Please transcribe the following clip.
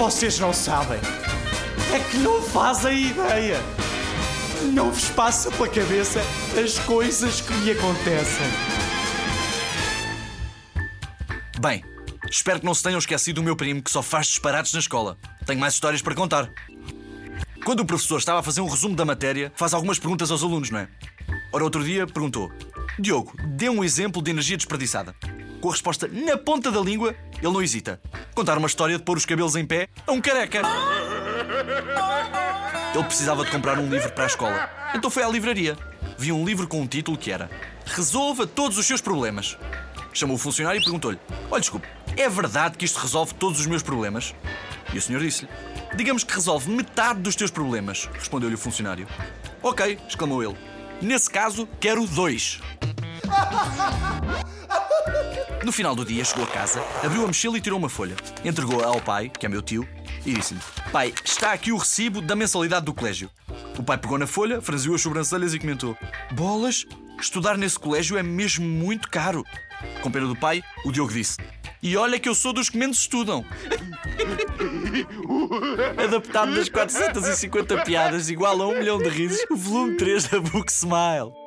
Vocês não sabem. É que não fazem ideia. Não vos passa pela cabeça as coisas que me acontecem. Bem, espero que não se tenham esquecido do meu primo que só faz disparates na escola. Tenho mais histórias para contar. Quando o professor estava a fazer um resumo da matéria, faz algumas perguntas aos alunos, não é? Ora, outro dia perguntou: Diogo, dê um exemplo de energia desperdiçada. Com a resposta na ponta da língua, ele não hesita. Contar uma história de pôr os cabelos em pé a um careca. Ele precisava de comprar um livro para a escola. Então foi à livraria. Vi um livro com um título que era Resolva todos os seus problemas. Chamou o funcionário e perguntou-lhe: Olha, desculpe, é verdade que isto resolve todos os meus problemas? E o senhor disse-lhe: Digamos que resolve metade dos teus problemas, respondeu-lhe o funcionário. Ok, exclamou ele. Nesse caso, quero dois. No final do dia, chegou a casa, abriu a mochila e tirou uma folha. Entregou-a ao pai, que é meu tio, e disse-lhe: Pai, está aqui o recibo da mensalidade do colégio. O pai pegou na folha, franziu as sobrancelhas e comentou: Bolas, estudar nesse colégio é mesmo muito caro. Com pena do pai, o Diogo disse: E olha que eu sou dos que menos estudam. Adaptado das 450 piadas igual a um milhão de risos, o volume 3 da Book Smile.